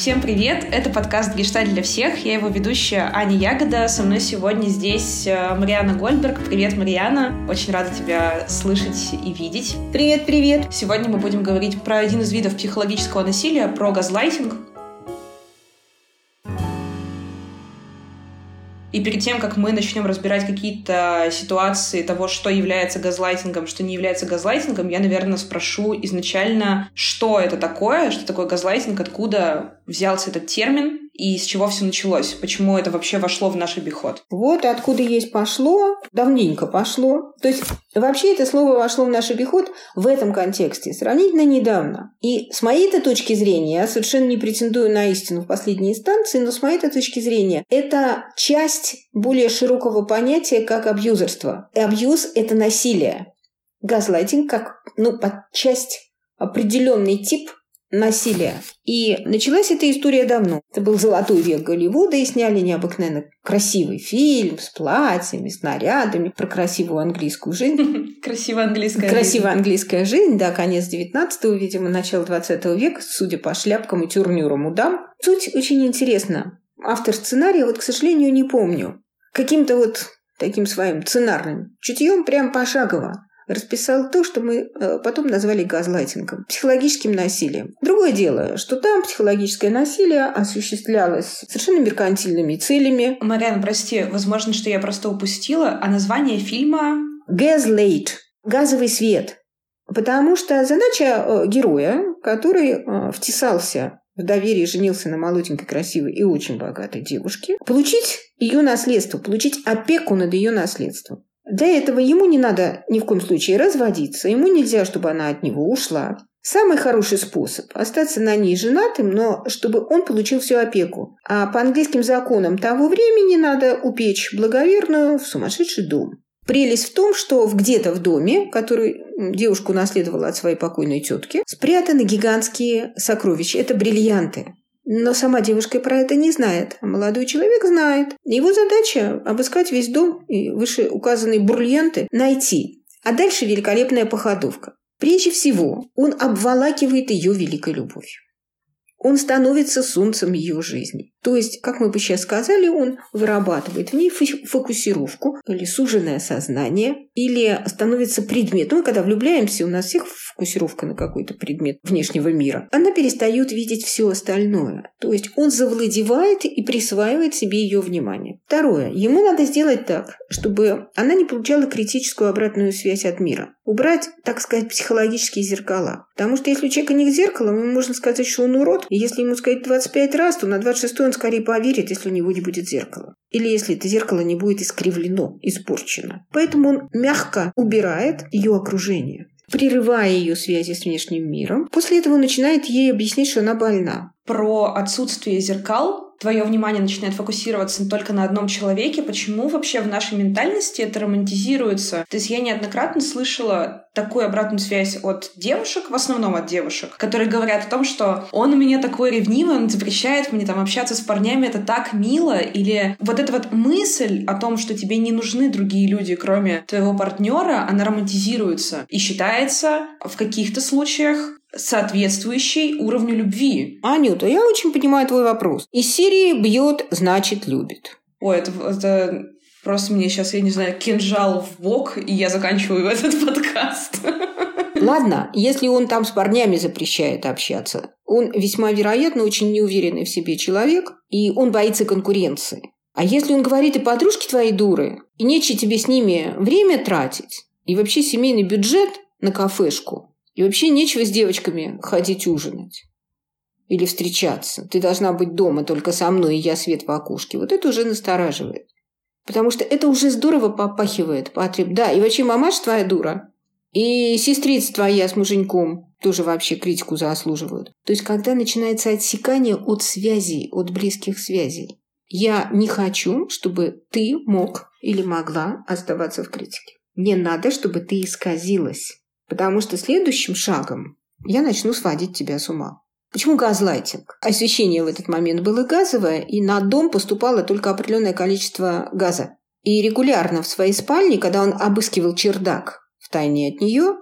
Всем привет! Это подкаст «Гешталь для всех». Я его ведущая Аня Ягода. Со мной сегодня здесь э, Мариана Гольберг. Привет, Марьяна. Очень рада тебя слышать и видеть. Привет, привет! Сегодня мы будем говорить про один из видов психологического насилия, про газлайтинг. И перед тем, как мы начнем разбирать какие-то ситуации того, что является газлайтингом, что не является газлайтингом, я, наверное, спрошу изначально, что это такое, что такое газлайтинг, откуда взялся этот термин, и с чего все началось? Почему это вообще вошло в наш обиход? Вот откуда есть пошло, давненько пошло. То есть вообще это слово вошло в наш обиход в этом контексте сравнительно недавно. И с моей-то точки зрения, я совершенно не претендую на истину в последней инстанции, но с моей-то точки зрения, это часть более широкого понятия, как абьюзерство. И абьюз – это насилие. Газлайтинг как ну, часть определенный тип насилия. И началась эта история давно. Это был золотой век Голливуда, и сняли необыкновенно красивый фильм с платьями, с нарядами про красивую английскую жизнь. Красивая английская жизнь. Красивая английская жизнь, да, конец 19 видимо, начало 20 века, судя по шляпкам и тюрнюрам у дам. Суть очень интересна. Автор сценария, вот, к сожалению, не помню. Каким-то вот таким своим сценарным чутьем прям пошагово расписал то, что мы э, потом назвали газлайтингом, психологическим насилием. Другое дело, что там психологическое насилие осуществлялось совершенно меркантильными целями. Марьяна, прости, возможно, что я просто упустила, а название фильма... Gaslight. Газовый свет. Потому что задача э, героя, который э, втесался в доверие женился на молоденькой, красивой и очень богатой девушке, получить ее наследство, получить опеку над ее наследством. Для этого ему не надо ни в коем случае разводиться, ему нельзя, чтобы она от него ушла. Самый хороший способ – остаться на ней женатым, но чтобы он получил всю опеку. А по английским законам того времени надо упечь благоверную в сумасшедший дом. Прелесть в том, что где-то в доме, который девушку наследовала от своей покойной тетки, спрятаны гигантские сокровища. Это бриллианты. Но сама девушка про это не знает, а молодой человек знает. Его задача – обыскать весь дом и выше указанные бриллианты найти. А дальше великолепная походовка. Прежде всего, он обволакивает ее великой любовью. Он становится солнцем ее жизни. То есть, как мы бы сейчас сказали, он вырабатывает в ней фокусировку или суженное сознание, или становится предметом. Мы когда влюбляемся, у нас всех фокусировка на какой-то предмет внешнего мира. Она перестает видеть все остальное. То есть он завладевает и присваивает себе ее внимание. Второе. Ему надо сделать так, чтобы она не получала критическую обратную связь от мира. Убрать, так сказать, психологические зеркала. Потому что если у человека нет зеркала, ему можно сказать, что он урод. И если ему сказать 25 раз, то на 26 он скорее поверит, если у него не будет зеркала. Или если это зеркало не будет искривлено, испорчено. Поэтому он мягко убирает ее окружение прерывая ее связи с внешним миром. После этого начинает ей объяснить, что она больна. Про отсутствие зеркал твое внимание начинает фокусироваться только на одном человеке, почему вообще в нашей ментальности это романтизируется? То есть я неоднократно слышала такую обратную связь от девушек, в основном от девушек, которые говорят о том, что он у меня такой ревнивый, он запрещает мне там общаться с парнями, это так мило, или вот эта вот мысль о том, что тебе не нужны другие люди, кроме твоего партнера, она романтизируется и считается в каких-то случаях соответствующей уровню любви. Анюта, я очень понимаю твой вопрос. Из серии «бьет, значит любит». Ой, это, это просто мне сейчас, я не знаю, кинжал в бок, и я заканчиваю этот подкаст. Ладно, если он там с парнями запрещает общаться, он весьма вероятно очень неуверенный в себе человек, и он боится конкуренции. А если он говорит, и подружки твои дуры, и нечего тебе с ними время тратить, и вообще семейный бюджет на кафешку, и вообще нечего с девочками ходить ужинать. Или встречаться. Ты должна быть дома только со мной, и я свет в окошке. Вот это уже настораживает. Потому что это уже здорово попахивает потреб. Да, и вообще мамаш твоя дура. И сестрица твоя с муженьком тоже вообще критику заслуживают. То есть, когда начинается отсекание от связей, от близких связей. Я не хочу, чтобы ты мог или могла оставаться в критике. Мне надо, чтобы ты исказилась. Потому что следующим шагом я начну сводить тебя с ума. Почему газлайтинг? Освещение в этот момент было газовое, и на дом поступало только определенное количество газа. И регулярно в своей спальне, когда он обыскивал чердак в тайне от нее,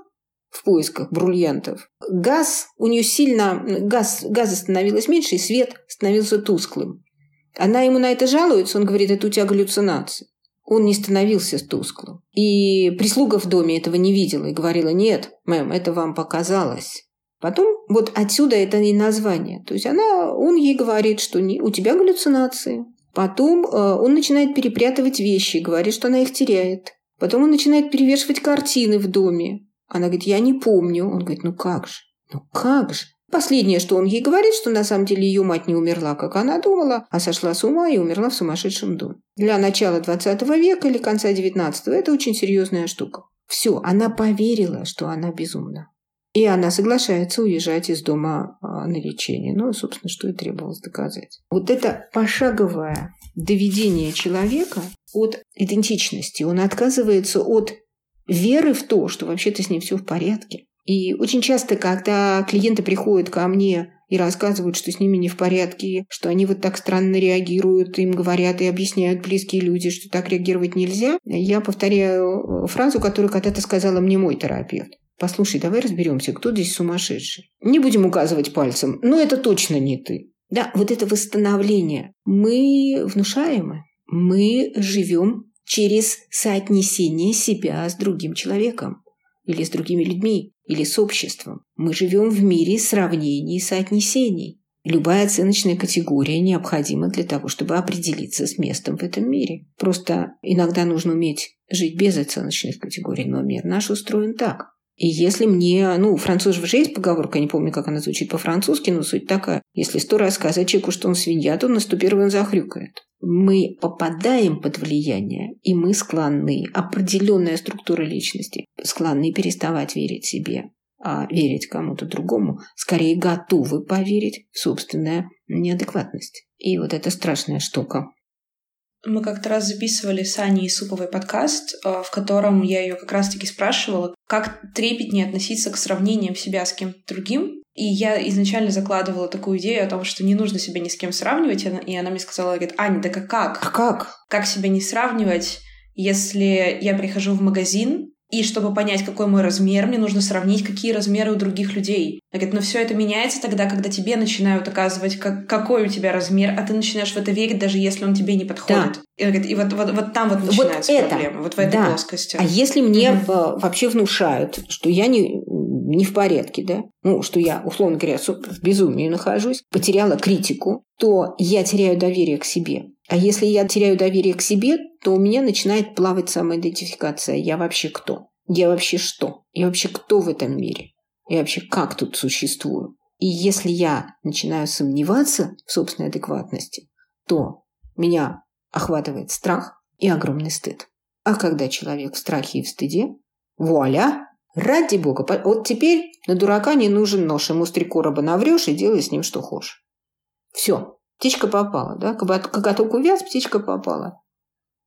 в поисках бриллиантов. Газ у нее сильно... Газ, газа становилось меньше, и свет становился тусклым. Она ему на это жалуется, он говорит, это у тебя галлюцинации. Он не становился тусклым. И прислуга в доме этого не видела и говорила, нет, мэм, это вам показалось. Потом вот отсюда это и название. То есть она, он ей говорит, что не, у тебя галлюцинации. Потом э, он начинает перепрятывать вещи, говорит, что она их теряет. Потом он начинает перевешивать картины в доме. Она говорит, я не помню. Он говорит, ну как же? Ну как же? Последнее, что он ей говорит, что на самом деле ее мать не умерла, как она думала, а сошла с ума и умерла в сумасшедшем доме. Для начала 20 века или конца 19 это очень серьезная штука. Все, она поверила, что она безумна. И она соглашается уезжать из дома а, на лечение. Ну, собственно, что и требовалось доказать. Вот это пошаговое доведение человека от идентичности. Он отказывается от веры в то, что вообще-то с ним все в порядке. И очень часто, когда клиенты приходят ко мне и рассказывают, что с ними не в порядке, что они вот так странно реагируют, им говорят и объясняют близкие люди, что так реагировать нельзя, я повторяю фразу, которую когда-то сказала мне мой терапевт. Послушай, давай разберемся, кто здесь сумасшедший. Не будем указывать пальцем, но это точно не ты. Да, вот это восстановление. Мы внушаемы, мы живем через соотнесение себя с другим человеком или с другими людьми или с обществом. Мы живем в мире сравнений и соотнесений. Любая оценочная категория необходима для того, чтобы определиться с местом в этом мире. Просто иногда нужно уметь жить без оценочных категорий, но мир наш устроен так. И если мне, ну, французов же есть поговорка, я не помню, как она звучит по-французски, но суть такая. Если сто раз сказать человеку, что он свинья, то он на сто первый захрюкает. Мы попадаем под влияние, и мы склонны, определенная структура личности, склонны переставать верить себе, а верить кому-то другому, скорее готовы поверить в собственную неадекватность. И вот это страшная штука. Мы как-то раз записывали с Аней Исуповой подкаст, э, в котором я ее как раз-таки спрашивала, как трепетнее относиться к сравнениям себя с кем-то другим. И я изначально закладывала такую идею о том, что не нужно себя ни с кем сравнивать. И она, и она мне сказала, говорит, Аня, да как? А как? Как себя не сравнивать, если я прихожу в магазин, и чтобы понять, какой мой размер, мне нужно сравнить, какие размеры у других людей. Она говорит, но все это меняется тогда, когда тебе начинают указывать, как, какой у тебя размер, а ты начинаешь в это верить, даже если он тебе не подходит. Да. И, говорит, и вот, вот, вот там вот начинается вот это, проблема, вот в этой да. плоскости. А если мне mm-hmm. вообще внушают, что я не, не в порядке, да, ну, что я, условно говоря, в безумии нахожусь, потеряла критику, то я теряю доверие к себе. А если я теряю доверие к себе, то у меня начинает плавать самоидентификация. Я вообще кто? Я вообще что? Я вообще кто в этом мире? Я вообще как тут существую? И если я начинаю сомневаться в собственной адекватности, то меня охватывает страх и огромный стыд. А когда человек в страхе и в стыде, вуаля, ради бога, вот теперь на дурака не нужен нож, ему с три короба наврешь и делай с ним что хочешь. Все, птичка попала, да, коготок увяз, птичка попала.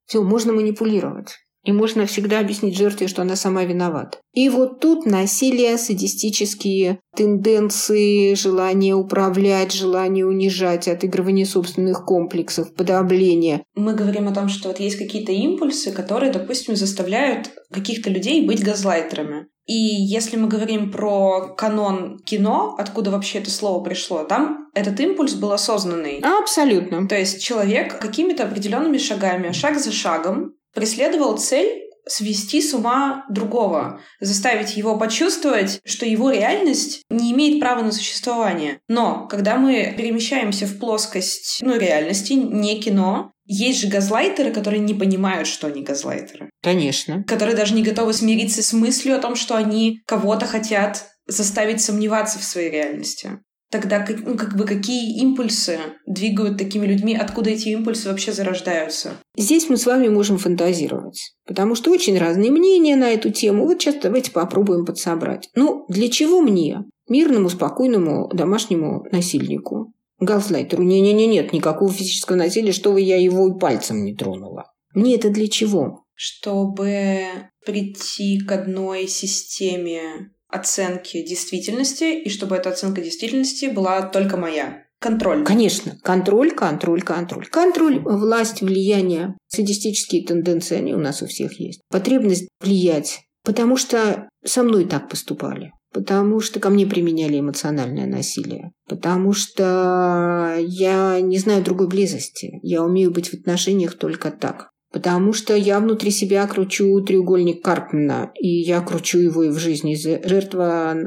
Все, можно манипулировать. И можно всегда объяснить жертве, что она сама виновата. И вот тут насилие, садистические тенденции, желание управлять, желание унижать, отыгрывание собственных комплексов, подавление. Мы говорим о том, что вот есть какие-то импульсы, которые, допустим, заставляют каких-то людей быть газлайтерами. И если мы говорим про канон кино, откуда вообще это слово пришло, там этот импульс был осознанный. Абсолютно. То есть человек какими-то определенными шагами, шаг за шагом, преследовал цель свести с ума другого, заставить его почувствовать, что его реальность не имеет права на существование. Но когда мы перемещаемся в плоскость ну, реальности, не кино, есть же газлайтеры, которые не понимают, что они газлайтеры. Конечно. Которые даже не готовы смириться с мыслью о том, что они кого-то хотят заставить сомневаться в своей реальности. Тогда ну, как бы какие импульсы двигают такими людьми, откуда эти импульсы вообще зарождаются? Здесь мы с вами можем фантазировать, потому что очень разные мнения на эту тему. Вот сейчас давайте попробуем подсобрать. Ну, для чего мне, мирному, спокойному домашнему насильнику, Газлайтеру. Не-не-не, нет никакого физического насилия, чтобы я его и пальцем не тронула. Мне это для чего? Чтобы прийти к одной системе оценки действительности, и чтобы эта оценка действительности была только моя. Контроль. Конечно. Контроль, контроль, контроль. Контроль, власть, влияние. Садистические тенденции, они у нас у всех есть. Потребность влиять Потому что со мной так поступали. Потому что ко мне применяли эмоциональное насилие. Потому что я не знаю другой близости. Я умею быть в отношениях только так. Потому что я внутри себя кручу треугольник Карпмана, и я кручу его и в жизни. Жертва,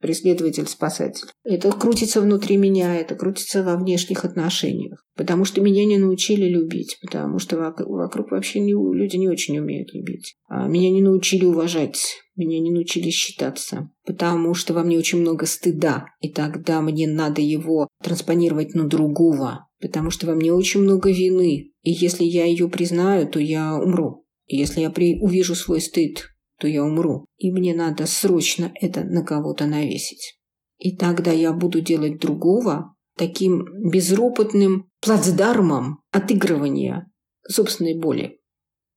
преследователь, спасатель. Это крутится внутри меня, это крутится во внешних отношениях. Потому что меня не научили любить, потому что вокруг вообще не, люди не очень умеют любить. А меня не научили уважать, меня не научили считаться, потому что во мне очень много стыда, и тогда мне надо его транспонировать на другого, потому что во мне очень много вины, и если я ее признаю, то я умру. И если я при... увижу свой стыд, то я умру. И мне надо срочно это на кого-то навесить. И тогда я буду делать другого таким безропотным плацдармом отыгрывания собственной боли.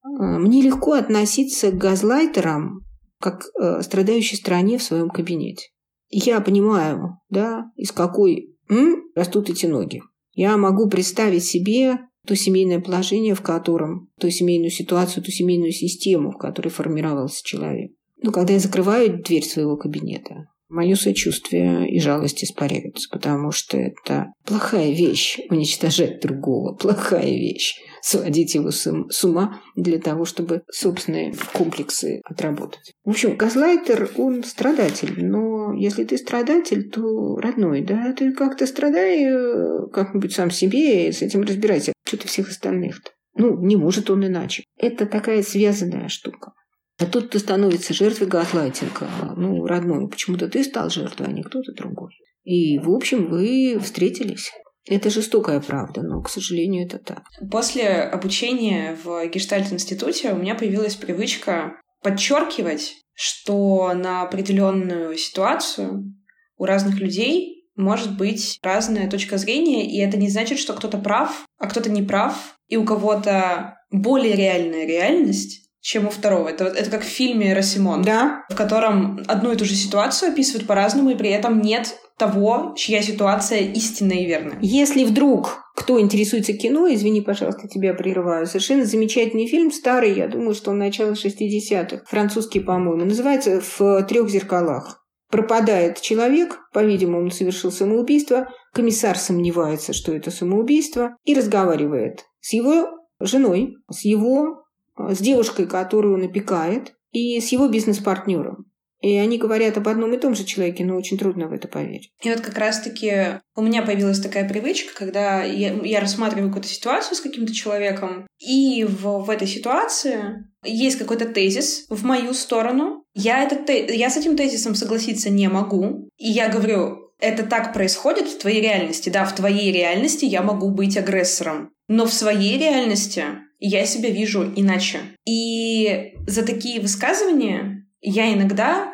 А, мне легко относиться к газлайтерам как э, страдающей стране в своем кабинете. Я понимаю, да, из какой м, растут эти ноги. Я могу представить себе то семейное положение, в котором, ту семейную ситуацию, ту семейную систему, в которой формировался человек. Но когда я закрываю дверь своего кабинета, мое сочувствие и жалость испаряются, потому что это плохая вещь уничтожать другого, плохая вещь сводить его с ума для того, чтобы собственные комплексы отработать. В общем, газлайтер, он страдатель, но если ты страдатель, то родной, да, ты как-то страдай э, как-нибудь сам себе и с этим разбирайся. Что ты всех остальных-то? Ну, не может он иначе. Это такая связанная штука. А тут ты становится жертвой газлайтинга. Ну, родной, почему-то ты стал жертвой, а не кто-то другой. И, в общем, вы встретились. Это жестокая правда, но, к сожалению, это так. После обучения в Гештальт-институте у меня появилась привычка подчеркивать, что на определенную ситуацию у разных людей может быть разная точка зрения, и это не значит, что кто-то прав, а кто-то не прав, и у кого-то более реальная реальность, чем у второго. Это, это как в фильме «Росимон», да. в котором одну и ту же ситуацию описывают по-разному, и при этом нет того, чья ситуация истинная и верная. Если вдруг кто интересуется кино, извини, пожалуйста, тебя прерываю, совершенно замечательный фильм, старый, я думаю, что он начало 60-х, французский, по-моему, называется «В трех зеркалах». Пропадает человек, по-видимому, он совершил самоубийство, комиссар сомневается, что это самоубийство, и разговаривает с его женой, с его, с девушкой, которую он опекает, и с его бизнес-партнером. И они говорят об одном и том же человеке, но очень трудно в это поверить. И вот как раз-таки у меня появилась такая привычка, когда я, я рассматриваю какую-то ситуацию с каким-то человеком, и в, в этой ситуации есть какой-то тезис в мою сторону. Я, этот, я с этим тезисом согласиться не могу. И я говорю, это так происходит в твоей реальности. Да, в твоей реальности я могу быть агрессором. Но в своей реальности я себя вижу иначе. И за такие высказывания я иногда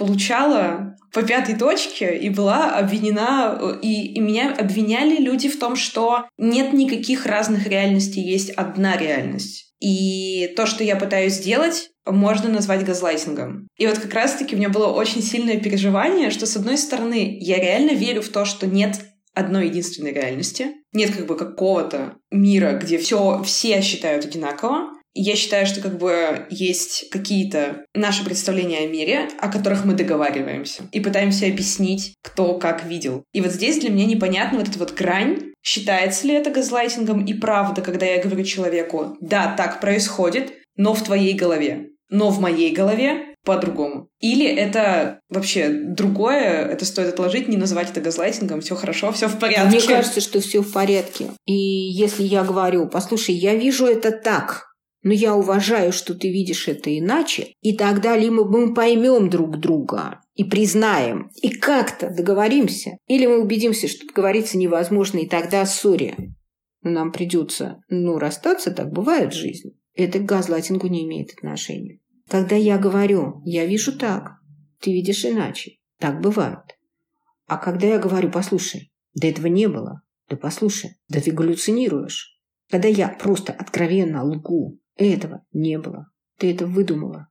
получала по пятой точке и была обвинена, и, и меня обвиняли люди в том, что нет никаких разных реальностей, есть одна реальность. И то, что я пытаюсь сделать, можно назвать газлайтингом. И вот как раз-таки у меня было очень сильное переживание, что, с одной стороны, я реально верю в то, что нет одной единственной реальности, нет как бы какого-то мира, где все, все считают одинаково, я считаю, что как бы есть какие-то наши представления о мире, о которых мы договариваемся и пытаемся объяснить, кто как видел. И вот здесь для меня непонятна вот эта вот грань, считается ли это газлайтингом и правда, когда я говорю человеку, да, так происходит, но в твоей голове. Но в моей голове по-другому. Или это вообще другое, это стоит отложить, не называть это газлайтингом, все хорошо, все в порядке. Мне кажется, что все в порядке. И если я говорю, послушай, я вижу это так, но я уважаю, что ты видишь это иначе, и тогда либо мы поймем друг друга и признаем, и как-то договоримся, или мы убедимся, что договориться невозможно, и тогда ссоре. Нам придется, ну, расстаться, так бывает в жизни. Это к газлайтингу не имеет отношения. Когда я говорю, я вижу так, ты видишь иначе, так бывает. А когда я говорю, послушай, да этого не было, да послушай, да ты галлюцинируешь. Когда я просто откровенно лгу, этого не было. Ты это выдумала.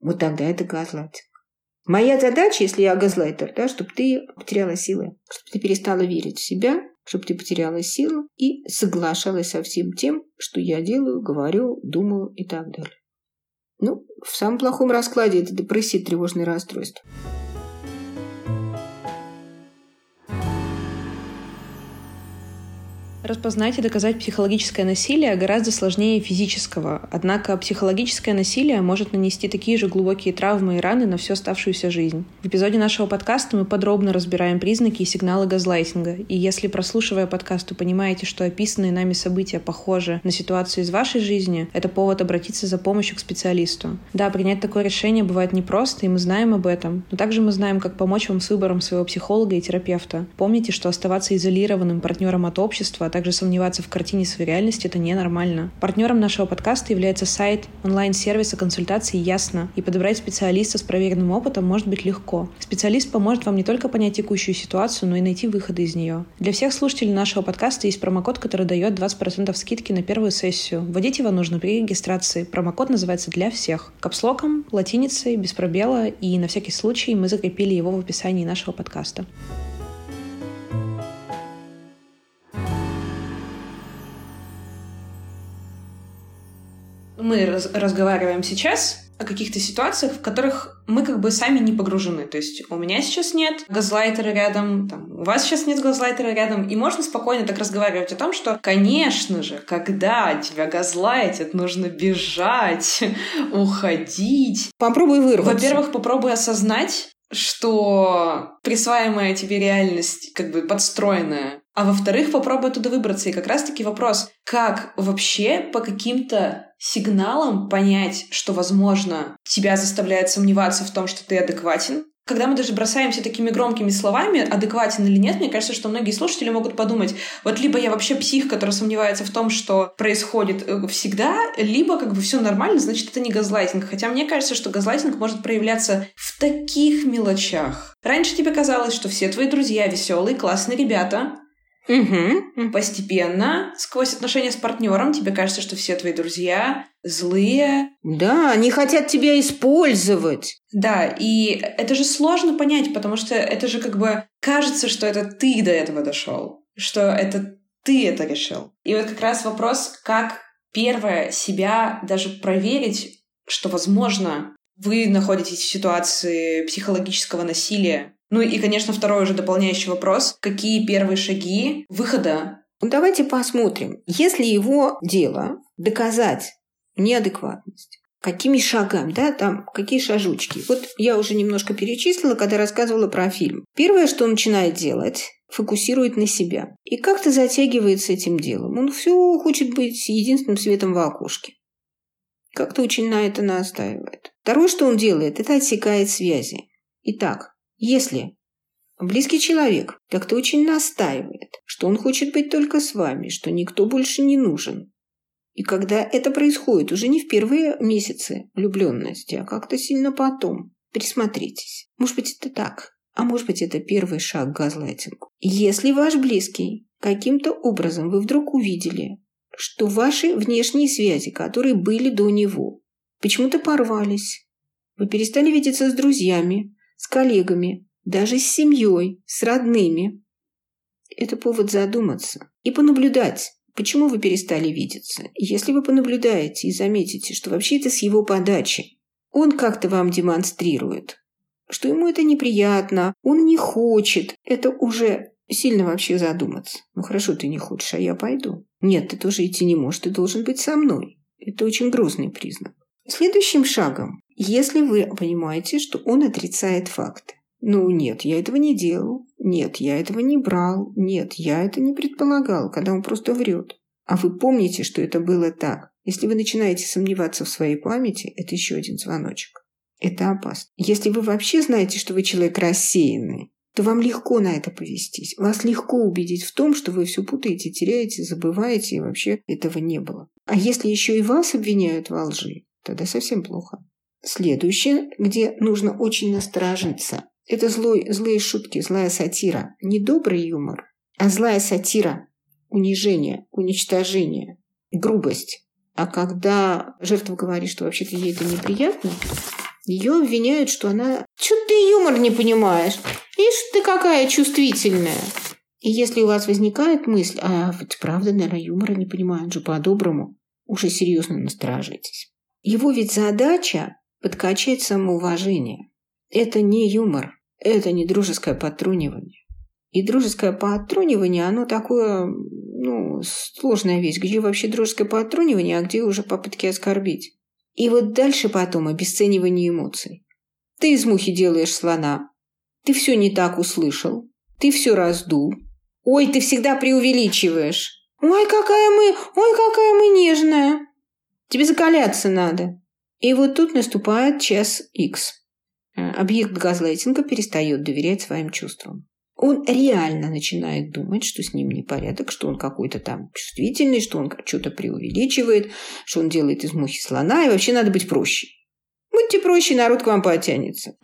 Вот тогда это газлайтинг. Моя задача, если я газлайтер, да, чтобы ты потеряла силы, чтобы ты перестала верить в себя, чтобы ты потеряла силу и соглашалась со всем тем, что я делаю, говорю, думаю и так далее. Ну, в самом плохом раскладе это депрессия, тревожное расстройство. Распознать и доказать психологическое насилие гораздо сложнее физического. Однако психологическое насилие может нанести такие же глубокие травмы и раны на всю оставшуюся жизнь. В эпизоде нашего подкаста мы подробно разбираем признаки и сигналы газлайтинга. И если, прослушивая подкаст, вы понимаете, что описанные нами события похожи на ситуацию из вашей жизни, это повод обратиться за помощью к специалисту. Да, принять такое решение бывает непросто, и мы знаем об этом. Но также мы знаем, как помочь вам с выбором своего психолога и терапевта. Помните, что оставаться изолированным партнером от общества также сомневаться в картине своей реальности — это ненормально. Партнером нашего подкаста является сайт онлайн-сервиса консультации «Ясно», и подобрать специалиста с проверенным опытом может быть легко. Специалист поможет вам не только понять текущую ситуацию, но и найти выходы из нее. Для всех слушателей нашего подкаста есть промокод, который дает 20% скидки на первую сессию. Вводить его нужно при регистрации. Промокод называется «Для всех». Капслоком, латиницей, без пробела, и на всякий случай мы закрепили его в описании нашего подкаста. Мы раз разговариваем сейчас о каких-то ситуациях, в которых мы как бы сами не погружены. То есть у меня сейчас нет газлайтера рядом, там, у вас сейчас нет газлайтера рядом, и можно спокойно так разговаривать о том, что, конечно же, когда тебя газлайтят, нужно бежать, уходить. Попробуй вырваться. Во-первых, попробуй осознать, что присваиваемая тебе реальность как бы подстроенная. А во-вторых, попробуй оттуда выбраться. И как раз-таки вопрос, как вообще по каким-то сигналам понять, что, возможно, тебя заставляет сомневаться в том, что ты адекватен, когда мы даже бросаемся такими громкими словами, адекватен или нет, мне кажется, что многие слушатели могут подумать, вот либо я вообще псих, который сомневается в том, что происходит э, всегда, либо как бы все нормально, значит, это не газлайтинг. Хотя мне кажется, что газлайтинг может проявляться в таких мелочах. Раньше тебе казалось, что все твои друзья веселые, классные ребята, Угу. Постепенно, сквозь отношения с партнером, тебе кажется, что все твои друзья злые. Да, они хотят тебя использовать. Да, и это же сложно понять, потому что это же как бы кажется, что это ты до этого дошел, что это ты это решил. И вот как раз вопрос, как первое себя даже проверить, что, возможно, вы находитесь в ситуации психологического насилия, ну и, конечно, второй уже дополняющий вопрос. Какие первые шаги выхода? Ну, давайте посмотрим. Если его дело доказать неадекватность, какими шагами, да, там, какие шажочки. Вот я уже немножко перечислила, когда рассказывала про фильм. Первое, что он начинает делать, фокусирует на себя. И как-то затягивает с этим делом. Он все хочет быть единственным светом в окошке. Как-то очень на это настаивает. Второе, что он делает, это отсекает связи. Итак, если близкий человек как-то очень настаивает, что он хочет быть только с вами, что никто больше не нужен, и когда это происходит уже не в первые месяцы влюбленности, а как-то сильно потом, присмотритесь. Может быть, это так, а может быть, это первый шаг к газлайтингу. Если ваш близкий каким-то образом вы вдруг увидели, что ваши внешние связи, которые были до него, почему-то порвались, вы перестали видеться с друзьями, с коллегами, даже с семьей, с родными. Это повод задуматься и понаблюдать, почему вы перестали видеться. Если вы понаблюдаете и заметите, что вообще это с его подачи, он как-то вам демонстрирует, что ему это неприятно, он не хочет, это уже сильно вообще задуматься. Ну хорошо, ты не хочешь, а я пойду. Нет, ты тоже идти не можешь, ты должен быть со мной. Это очень грозный признак. Следующим шагом если вы понимаете, что он отрицает факты. Ну, нет, я этого не делал. Нет, я этого не брал. Нет, я это не предполагал, когда он просто врет. А вы помните, что это было так. Если вы начинаете сомневаться в своей памяти, это еще один звоночек. Это опасно. Если вы вообще знаете, что вы человек рассеянный, то вам легко на это повестись. Вас легко убедить в том, что вы все путаете, теряете, забываете, и вообще этого не было. А если еще и вас обвиняют во лжи, тогда совсем плохо. Следующее, где нужно очень насторожиться, это злой, злые шутки, злая сатира. Не добрый юмор, а злая сатира, унижение, уничтожение, грубость. А когда жертва говорит, что вообще-то ей это неприятно, ее обвиняют, что она... Чё ты юмор не понимаешь? Ишь ты какая чувствительная. И если у вас возникает мысль, а ведь правда, наверное, юмора не понимают же по-доброму, уже серьезно насторожитесь. Его ведь задача подкачать самоуважение. Это не юмор, это не дружеское подтрунивание. И дружеское подтрунивание, оно такое, ну, сложная вещь. Где вообще дружеское подтрунивание, а где уже попытки оскорбить? И вот дальше потом обесценивание эмоций. Ты из мухи делаешь слона. Ты все не так услышал. Ты все раздул. Ой, ты всегда преувеличиваешь. Ой, какая мы, ой, какая мы нежная. Тебе закаляться надо. И вот тут наступает час X. Э, объект газлайтинга перестает доверять своим чувствам. Он реально начинает думать, что с ним непорядок, что он какой-то там чувствительный, что он что-то преувеличивает, что он делает из мухи слона, и вообще надо быть проще. Будьте проще, народ к вам потянется.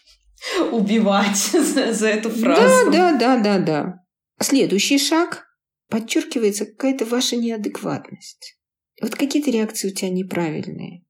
Убивать за, за эту фразу. Да, да, да, да, да. Следующий шаг подчеркивается какая-то ваша неадекватность. Вот какие-то реакции у тебя неправильные.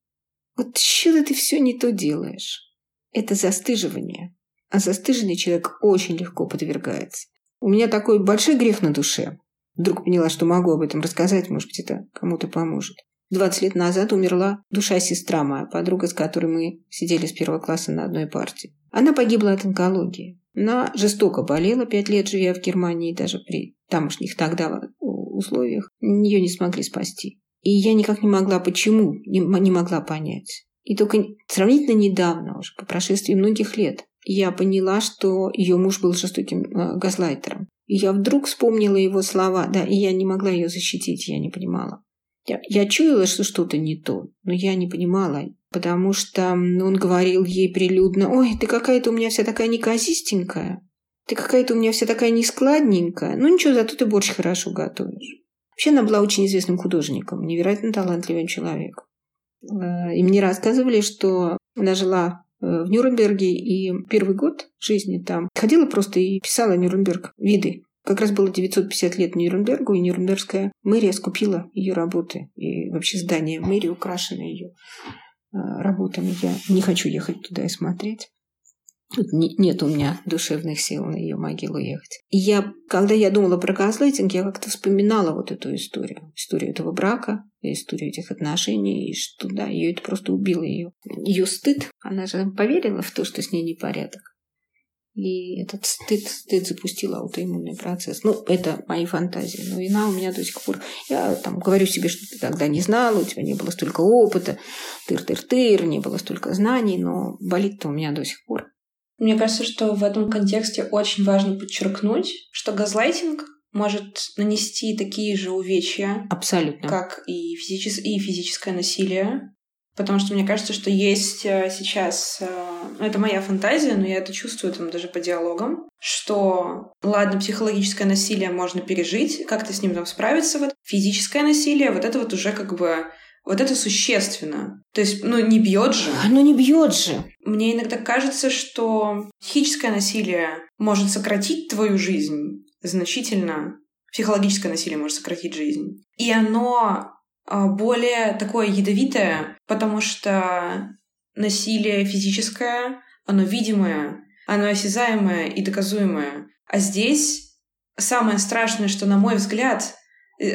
Вот что ты все не то делаешь. Это застыживание. А застыженный человек очень легко подвергается. У меня такой большой грех на душе. Вдруг поняла, что могу об этом рассказать, может быть, это кому-то поможет. 20 лет назад умерла душа-сестра моя, подруга, с которой мы сидели с первого класса на одной партии. Она погибла от онкологии. Она жестоко болела, пять лет живя в Германии, даже при тамошних тогда условиях. Ее не смогли спасти. И я никак не могла, почему, не, не могла понять. И только сравнительно недавно, уже по прошествии многих лет, я поняла, что ее муж был жестоким э, газлайтером. И я вдруг вспомнила его слова, да, и я не могла ее защитить, я не понимала. Я, я чуяла, что что-то не то, но я не понимала, потому что он говорил ей прилюдно, «Ой, ты какая-то у меня вся такая неказистенькая, ты какая-то у меня вся такая нескладненькая, ну ничего, зато ты борщ хорошо готовишь». Вообще она была очень известным художником, невероятно талантливым человеком. Э, и мне рассказывали, что она жила Э, в Нюрнберге, и первый год жизни там ходила просто и писала Нюрнберг виды. Как раз было 950 лет Нюрнбергу, и Нюрнбергская мэрия скупила ее работы. И вообще здание мэрии украшено ее э, работами. Я не хочу ехать туда и смотреть. Нет у меня душевных сил на ее могилу ехать. И я, когда я думала про газлайтинг, я как-то вспоминала вот эту историю. Историю этого брака, историю этих отношений, и что, да, ее это просто убило ее. Ее стыд, она же поверила в то, что с ней непорядок. И этот стыд, стыд запустил аутоиммунный процесс. Ну, это мои фантазии. Но вина у меня до сих пор... Я там говорю себе, что ты тогда не знала, у тебя не было столько опыта, тыр-тыр-тыр, не было столько знаний, но болит-то у меня до сих пор. Мне кажется, что в этом контексте очень важно подчеркнуть, что газлайтинг может нанести такие же увечья, Абсолютно. как и, физичес... и физическое насилие. Потому что мне кажется, что есть э, сейчас, э, ну, это моя фантазия, но я это чувствую там даже по диалогам, что, ладно, психологическое насилие можно пережить, как-то с ним там справиться, вот физическое насилие, вот это вот уже как бы вот это существенно. То есть, ну, не бьет же. А, ну, не бьет же. Мне иногда кажется, что психическое насилие может сократить твою жизнь значительно. Психологическое насилие может сократить жизнь. И оно а, более такое ядовитое, потому что насилие физическое, оно видимое, оно осязаемое и доказуемое. А здесь самое страшное, что, на мой взгляд,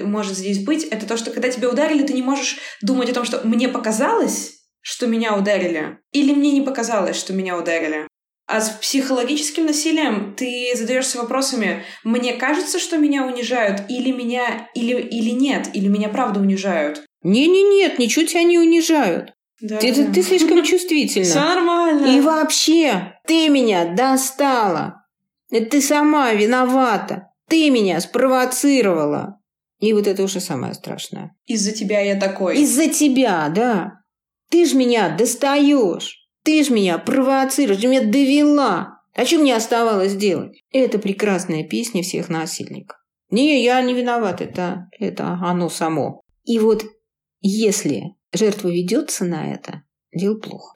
может здесь быть, это то, что когда тебя ударили, ты не можешь думать о том, что мне показалось, что меня ударили, или мне не показалось, что меня ударили. А с психологическим насилием ты задаешься вопросами, мне кажется, что меня унижают, или меня, или, или нет, или меня правда унижают. Не-не-нет, ничего тебя не унижают. Да, ты, да. ты слишком чувствительна. Все нормально. И вообще, ты меня достала. Это ты сама виновата. Ты меня спровоцировала. И вот это уже самое страшное. Из-за тебя я такой. Из-за тебя, да. Ты ж меня достаешь. Ты ж меня провоцируешь, ты меня довела. А что мне оставалось делать? Это прекрасная песня всех насильников. Не, я не виноват, это, это оно само. И вот если жертва ведется на это, дело плохо.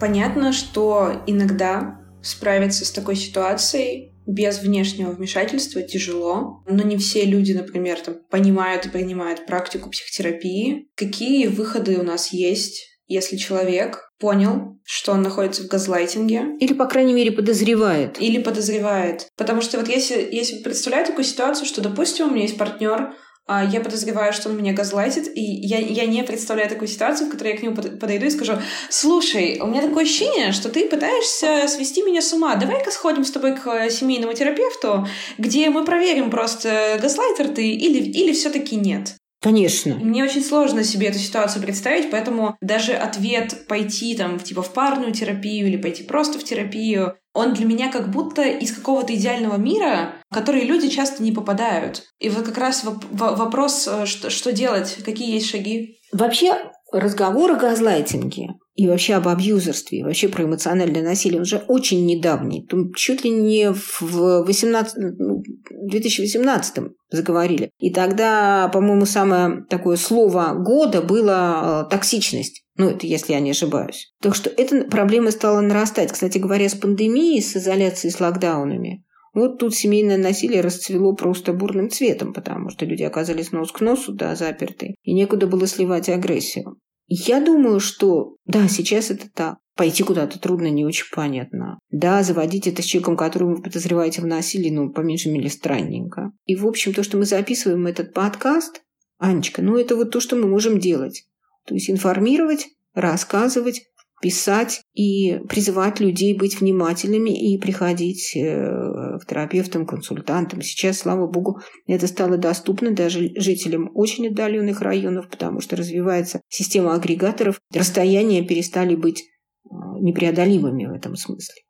Понятно, что иногда справиться с такой ситуацией без внешнего вмешательства тяжело, но не все люди, например, там, понимают и принимают практику психотерапии. Какие выходы у нас есть, если человек понял, что он находится в газлайтинге. Или, по крайней мере, подозревает. Или подозревает. Потому что вот если, если представляю такую ситуацию, что, допустим, у меня есть партнер, я подозреваю, что он меня газлайтит, и я, я не представляю такую ситуацию, в которой я к нему подойду и скажу, слушай, у меня такое ощущение, что ты пытаешься свести меня с ума, давай-ка сходим с тобой к семейному терапевту, где мы проверим просто, газлайтер ты или, или все таки нет. Конечно. Мне очень сложно себе эту ситуацию представить, поэтому даже ответ пойти там типа в парную терапию или пойти просто в терапию, он для меня как будто из какого-то идеального мира, в который люди часто не попадают. И вот как раз вопрос, э, что, что делать, какие есть шаги. Вообще разговор о газлайтинге и вообще об абьюзерстве, и вообще про эмоциональное насилие, он уже очень недавний. Тут чуть ли не в 18, 2018 ну, заговорили. И тогда, по-моему, самое такое слово года было э, токсичность. Ну, это если я не ошибаюсь. Так что эта проблема стала нарастать. Кстати говоря, с пандемией, с изоляцией, с локдаунами. Вот тут семейное насилие расцвело просто бурным цветом, потому что люди оказались нос к носу, да, заперты, и некуда было сливать агрессию. Я думаю, что да, сейчас это так. Пойти куда-то трудно, не очень понятно. Да, заводить это с человеком, которого вы подозреваете в насилии, ну, по меньшей мере, странненько. И, в общем, то, что мы записываем этот подкаст, Анечка, ну, это вот то, что мы можем делать. То есть информировать, рассказывать, писать и призывать людей быть внимательными и приходить э, к терапевтам, консультантам. Сейчас, слава богу, это стало доступно даже жителям очень отдаленных районов, потому что развивается система агрегаторов. Расстояния перестали быть э, непреодолимыми в этом смысле.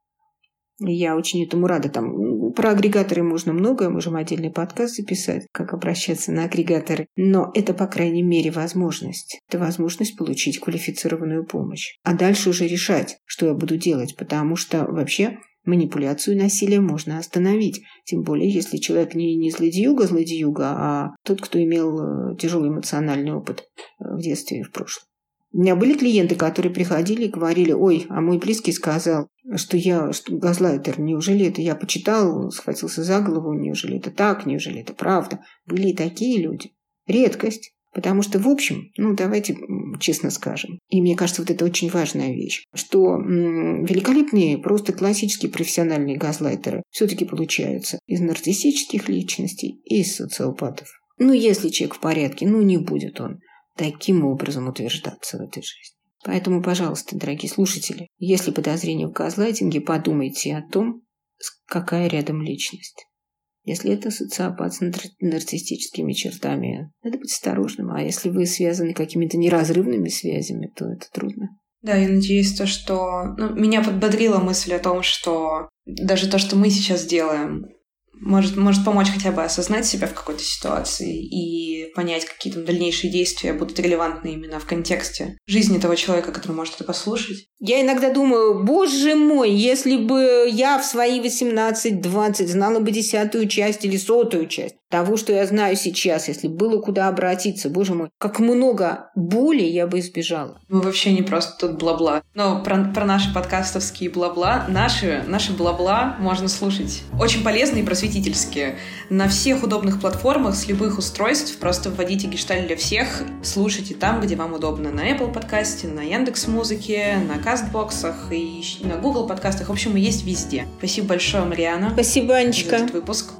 Я очень этому рада. Там про агрегаторы можно многое, можем отдельный подкаст записать, как обращаться на агрегаторы. Но это, по крайней мере, возможность. Это возможность получить квалифицированную помощь. А дальше уже решать, что я буду делать, потому что вообще манипуляцию и насилие можно остановить. Тем более, если человек не, не злодеюга-злодеюга, а тот, кто имел э, тяжелый эмоциональный опыт э, в детстве и в прошлом. У меня были клиенты, которые приходили и говорили, ой, а мой близкий сказал, что я что газлайтер, неужели это я почитал, схватился за голову, неужели это так, неужели это правда. Были и такие люди. Редкость. Потому что, в общем, ну, давайте честно скажем, и мне кажется, вот это очень важная вещь, что м- великолепные, просто классические профессиональные газлайтеры все-таки получаются из нарциссических личностей и из социопатов. Ну, если человек в порядке, ну, не будет он таким образом утверждаться в этой жизни. Поэтому, пожалуйста, дорогие слушатели, если подозрение в газлайтинге, подумайте о том, какая рядом личность. Если это социопат с нарциссическими чертами, надо быть осторожным. А если вы связаны какими-то неразрывными связями, то это трудно. Да, я надеюсь, то, что ну, меня подбодрила мысль о том, что даже то, что мы сейчас делаем, может, может помочь хотя бы осознать себя в какой-то ситуации и понять, какие там дальнейшие действия будут релевантны именно в контексте жизни того человека, который может это послушать. Я иногда думаю, боже мой, если бы я в свои 18-20 знала бы десятую часть или сотую часть того, что я знаю сейчас, если было куда обратиться, боже мой, как много боли я бы избежала. Мы вообще не просто тут бла-бла. Но про, про наши подкастовские бла-бла, наши, наши бла-бла можно слушать очень полезные и просветительские. На всех удобных платформах с любых устройств просто вводите гешталь для всех, слушайте там, где вам удобно. На Apple подкасте, на Яндекс Музыке, на кастбоксах и на Google подкастах. В общем, мы есть везде. Спасибо большое, Мариана. Спасибо, Анечка. За этот выпуск.